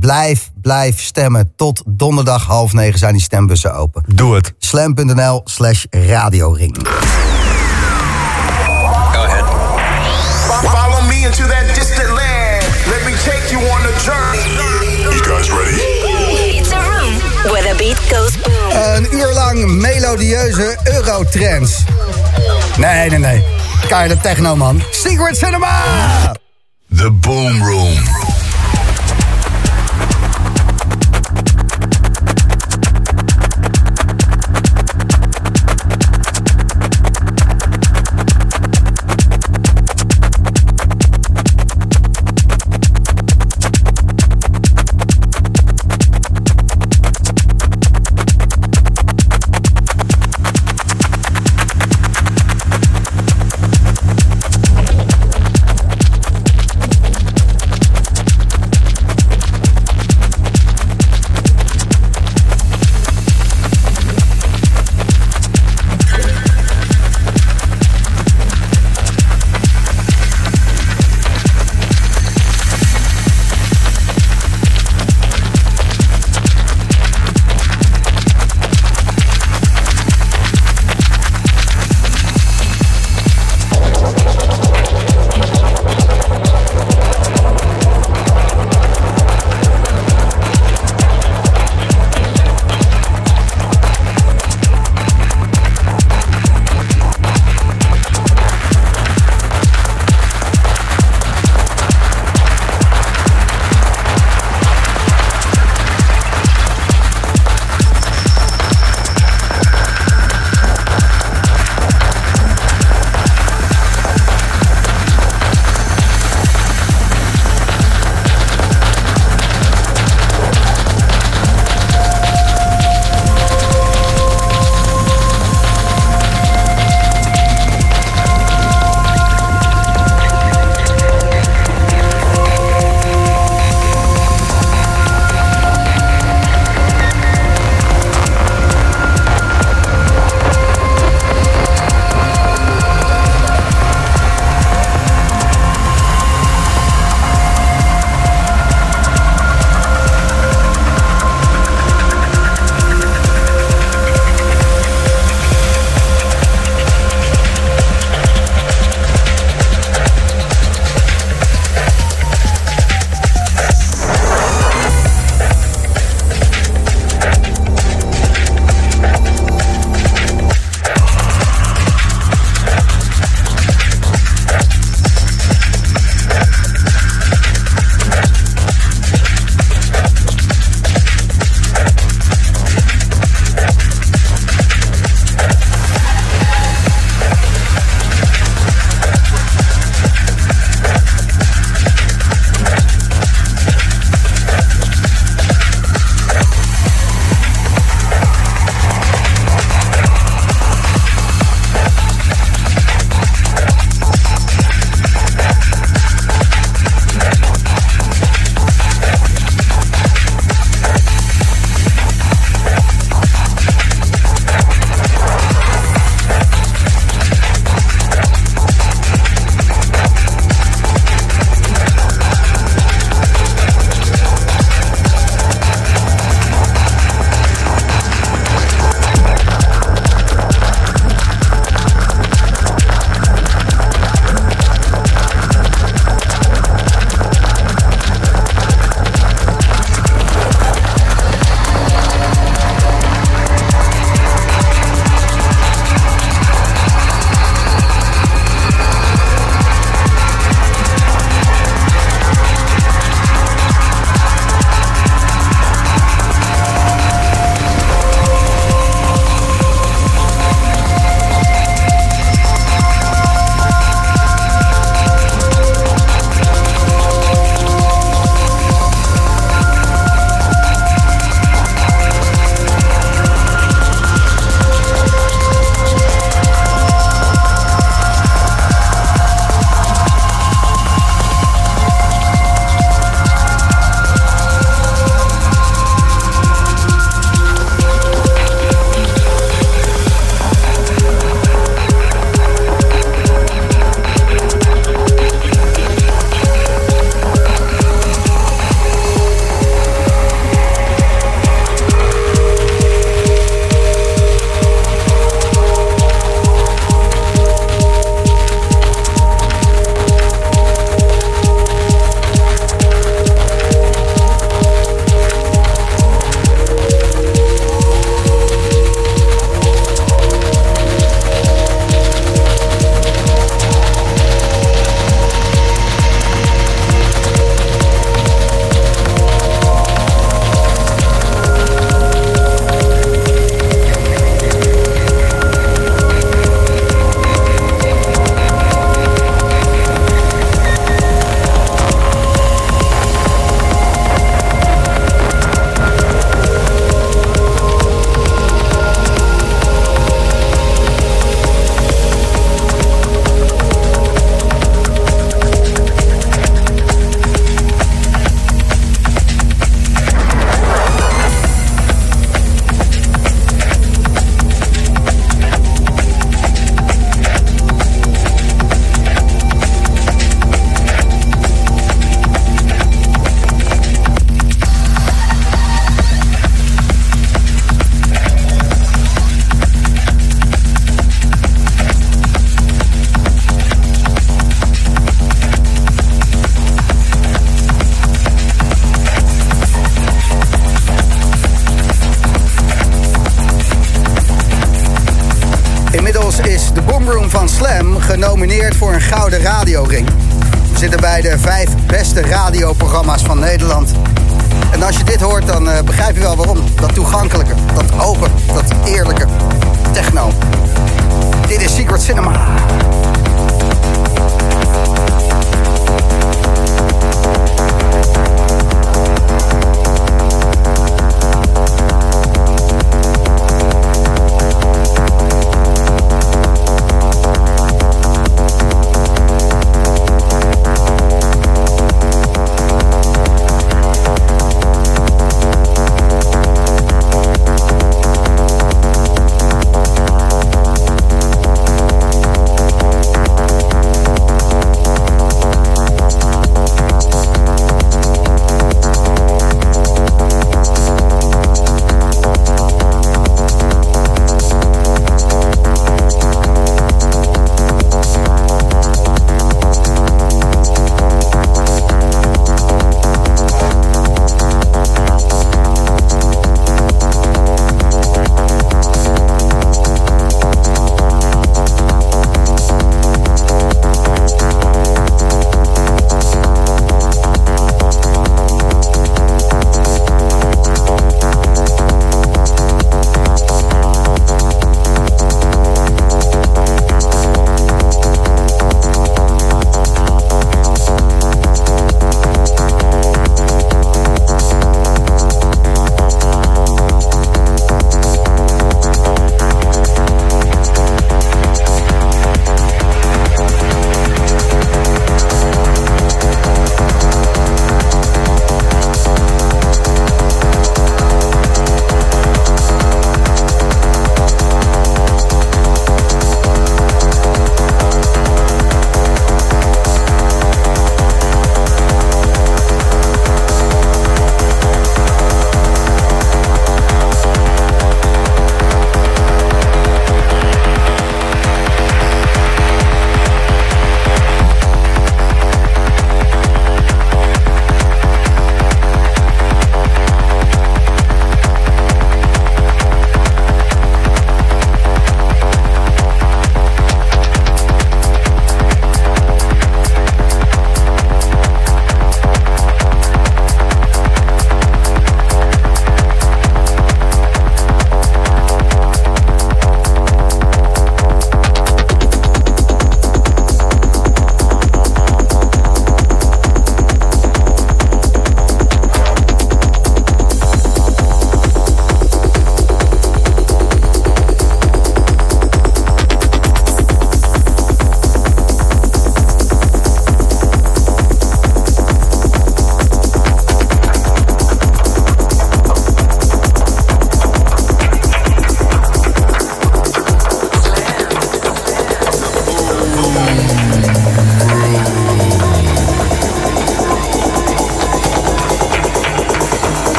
blijf, blijf stemmen. Tot donderdag half negen zijn die stembussen open. Doe het. Slam.nl slash radioring. Go ahead. Follow me into that distant land. Let me take you on a journey. You guys ready? It's a room where the beat goes boom. Een uur lang melodieuze Eurotrends. Nee, nee, nee. Keiharde techno, man. Secret Cinema! The Boom Room.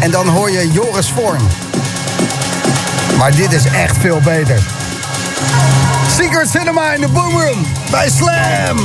En dan hoor je Joris Voorn. Maar dit is echt veel beter. Secret Cinema in de Boomroom bij Slam.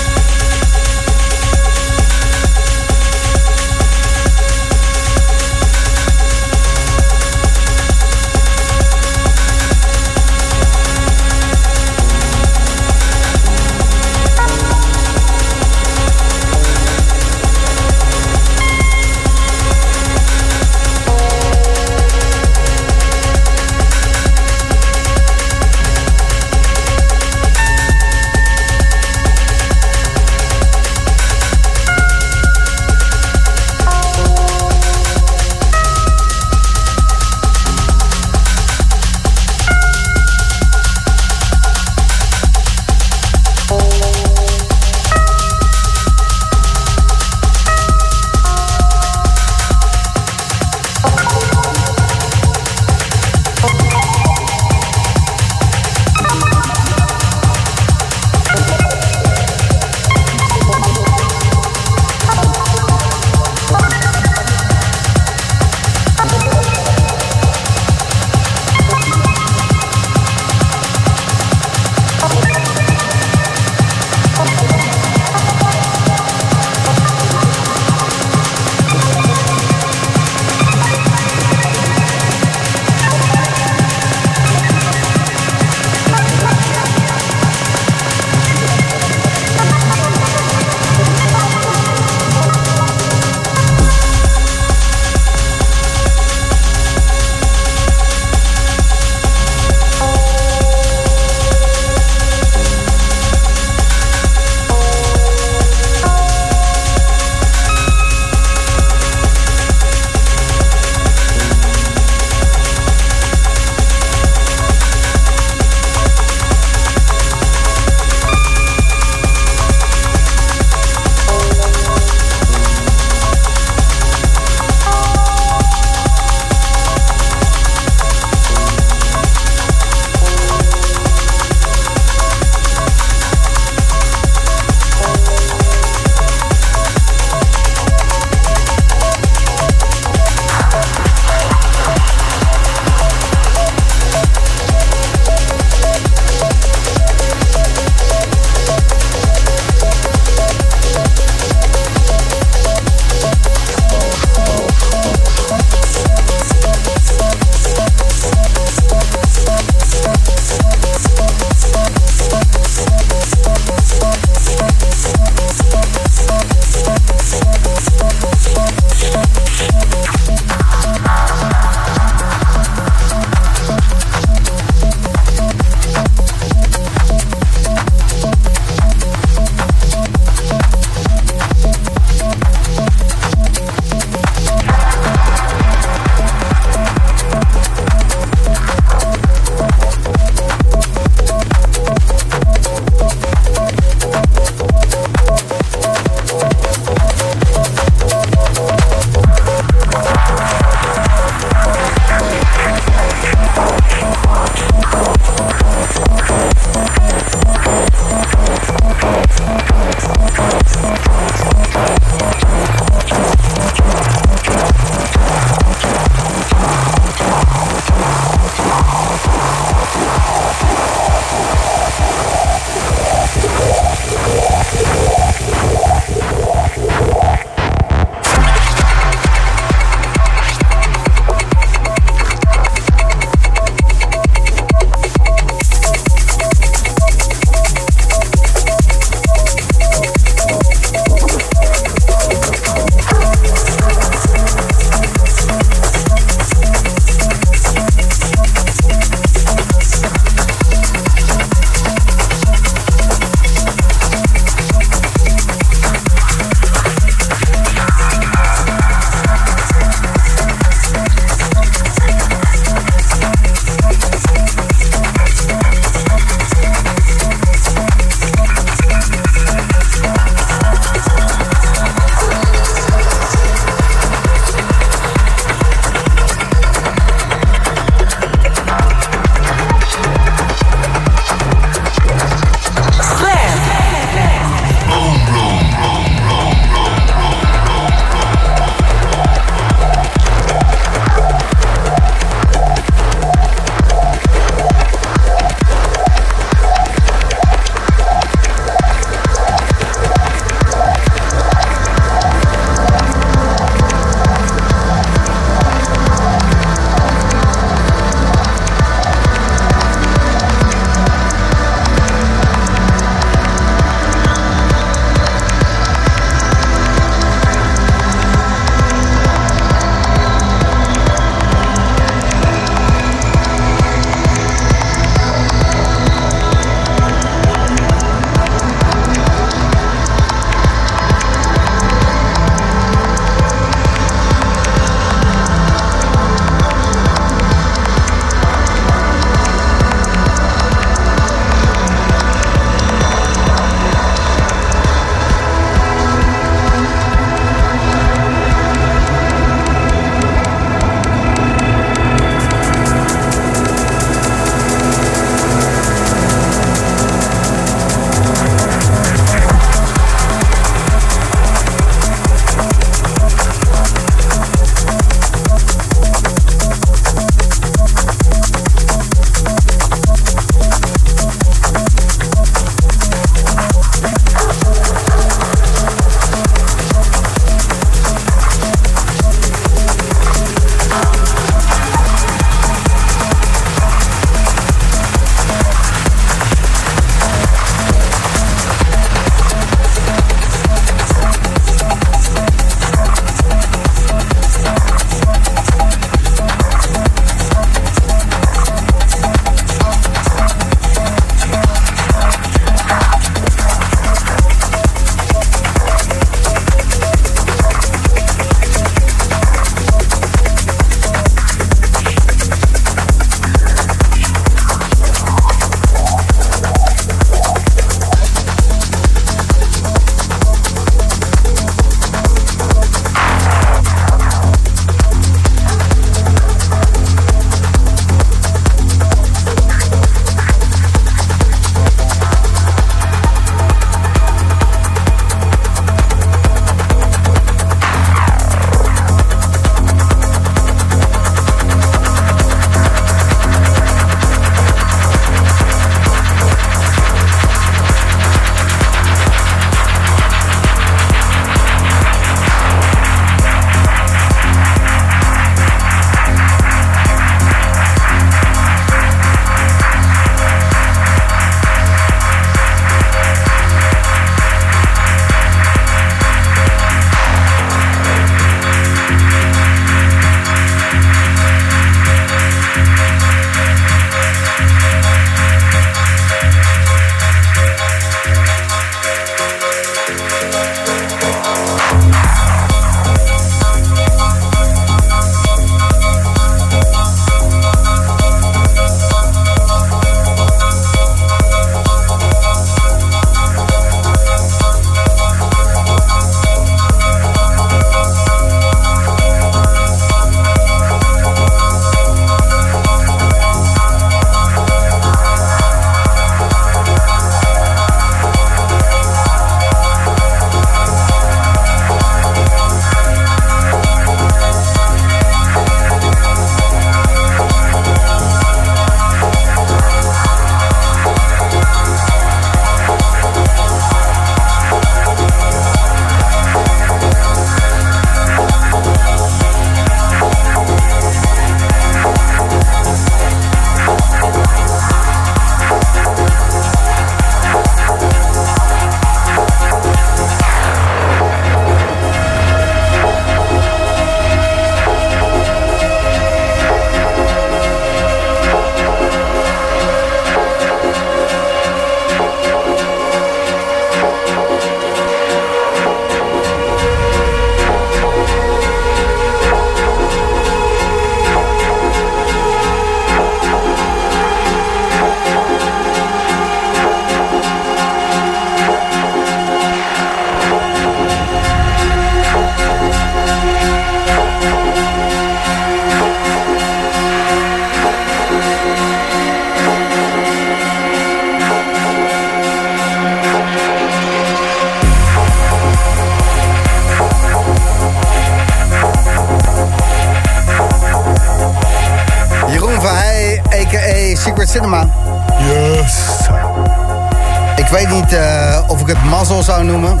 Mazzel zou noemen.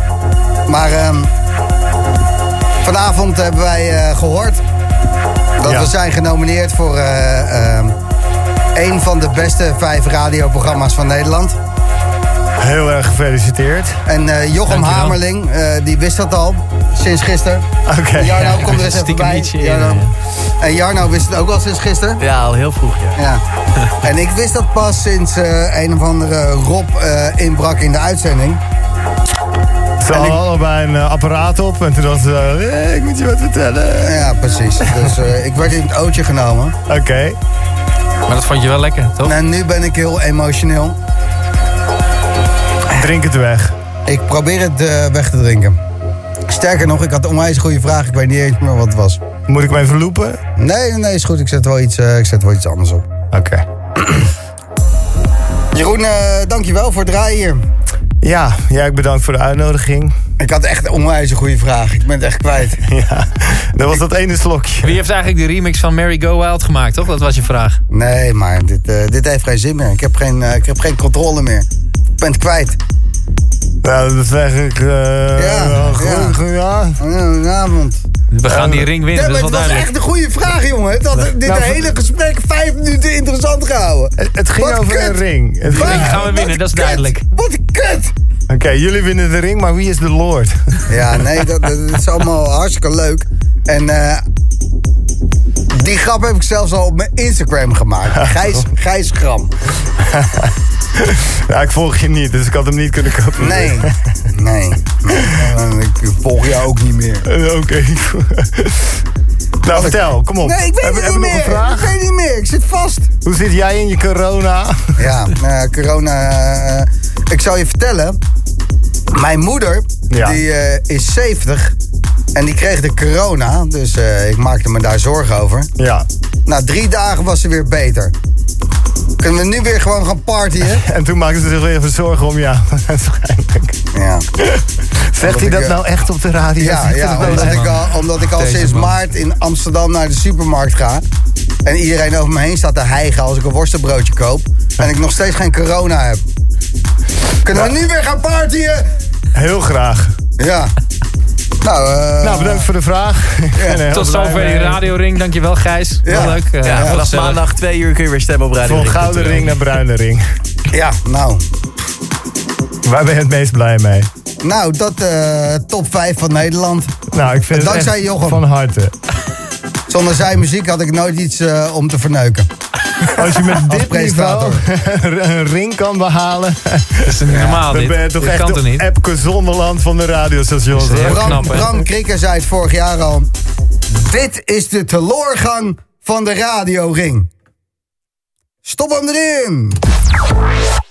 Maar ehm, vanavond hebben wij eh, gehoord dat Ja. we zijn genomineerd voor eh, ehm, een van de beste vijf radioprogramma's van Nederland. Heel erg gefeliciteerd. En eh, Jochem Dankjewel. Hamerling, eh, die wist dat al sinds gisteren. Oké. Jarno, kom er eens even Stiekem bij. in, ja. En Jarno wist het ook al sinds gisteren. Ja, al heel vroeg, ja. Ja. En ik wist dat pas sinds eh, een of andere Rob eh, inbrak in de uitzending. Ze hadden allebei een eh, apparaat op en toen dachten ze, eh, ik moet je wat vertellen. Ja, precies. Dus eh, ik werd in het ootje genomen. Oké. Maar dat vond je wel lekker, toch? En nu ben ik heel emotioneel. Drink het weg. Ik probeer het weg te drinken. Sterker nog, ik had een onwijs goede vraag. Ik weet niet eens meer wat het was. Moet ik hem even lopen? Nee, nee, nee, is goed. Ik zet wel iets, eh, ik zet wel iets anders op. Oké. Jeroen, eh dankjewel voor het draaien hier. Ja, jij ook bedankt voor de uitnodiging. Ik had echt een onwijs een goede vraag. Ik ben het echt kwijt. Ja, dat was dat ene slokje. Wie heeft eigenlijk de remix van Mary Go Wild gemaakt, toch? Dat was je vraag. Nee, maar dit, eh, dit heeft geen zin meer. Ik heb geen, eh, ik heb geen controle meer. Ik ben het kwijt. Nou, dat is eigenlijk... eh Ja, wel goed, ja. Goedenavond. We gaan die ring winnen, Ja, dat is wel het was duidelijk. echt een goede vraag, jongen. Had dit Nou, hele gesprek vijf minuten interessant gehouden. Het, het ging Wat over ring. Het ring gaan we winnen, dat is duidelijk. Wat kut. Oké, jullie winnen de ring, maar wie is de Lord? Ja, nee, dat, dat is allemaal hartstikke leuk. En eh, die grap heb ik zelfs al op mijn Instagram gemaakt. Gijs, Gijs Gram. ja, ik volg je niet, dus ik had hem niet kunnen kopen. Nee, nee. nee. Ik volg jou ook niet meer. Eh, Oké. Nou, vertel, kom op. Nee, ik weet heb, het heb niet je nog meer. een vraag? Ik weet het niet meer. Ik zit vast. Hoe zit jij in je corona? Ja, ja, corona. eh, ik zal je vertellen. Mijn moeder, Ja. die eh, is 70. En die kreeg de corona. Dus eh, ik maakte me daar zorgen over. Ja. Na drie dagen was ze weer beter. Kunnen we nu weer gewoon gaan partyen? En toen maakten ze zich weer even zorgen om jou. Waarschijnlijk. Ja, Zegt hij dat eh, nou echt op de radio? ja, ja omdat, ik al, omdat ik al sinds maart in Amsterdam naar de supermarkt ga. En iedereen over me heen staat te hijgen als ik een worstenbroodje koop. En ik nog steeds geen corona heb. Kunnen we nu weer gaan partyen? Heel graag. Ja. Nou, eh, Nou, bedankt voor de vraag. Heel Tot zover die radioring. Dankjewel Gijs. Ja. Wel leuk. eh, Ja, heel vanaf gezellig. maandag twee uur kun je weer stemmen op Radio Van Ring. gouden ring naar bruine ring. Ja, nou. Waar ben je het meest blij mee? Nou, dat eh, top 5 van Nederland. Nou, ik vind het Dankzij echt Jochem. van harte. Zonder zijn muziek had ik nooit iets eh, om te verneuken. Als je met dit niveau een ring kan behalen... Dat is niet normaal dan ben je toch dit echt kan toch op niet? Epke Zonderland van de radiostations. Is hoor. heel Bram, knap, hè? Bram Krikker zei het vorig jaar al. Dit is de teloorgang van de radioring. Stop hem erin!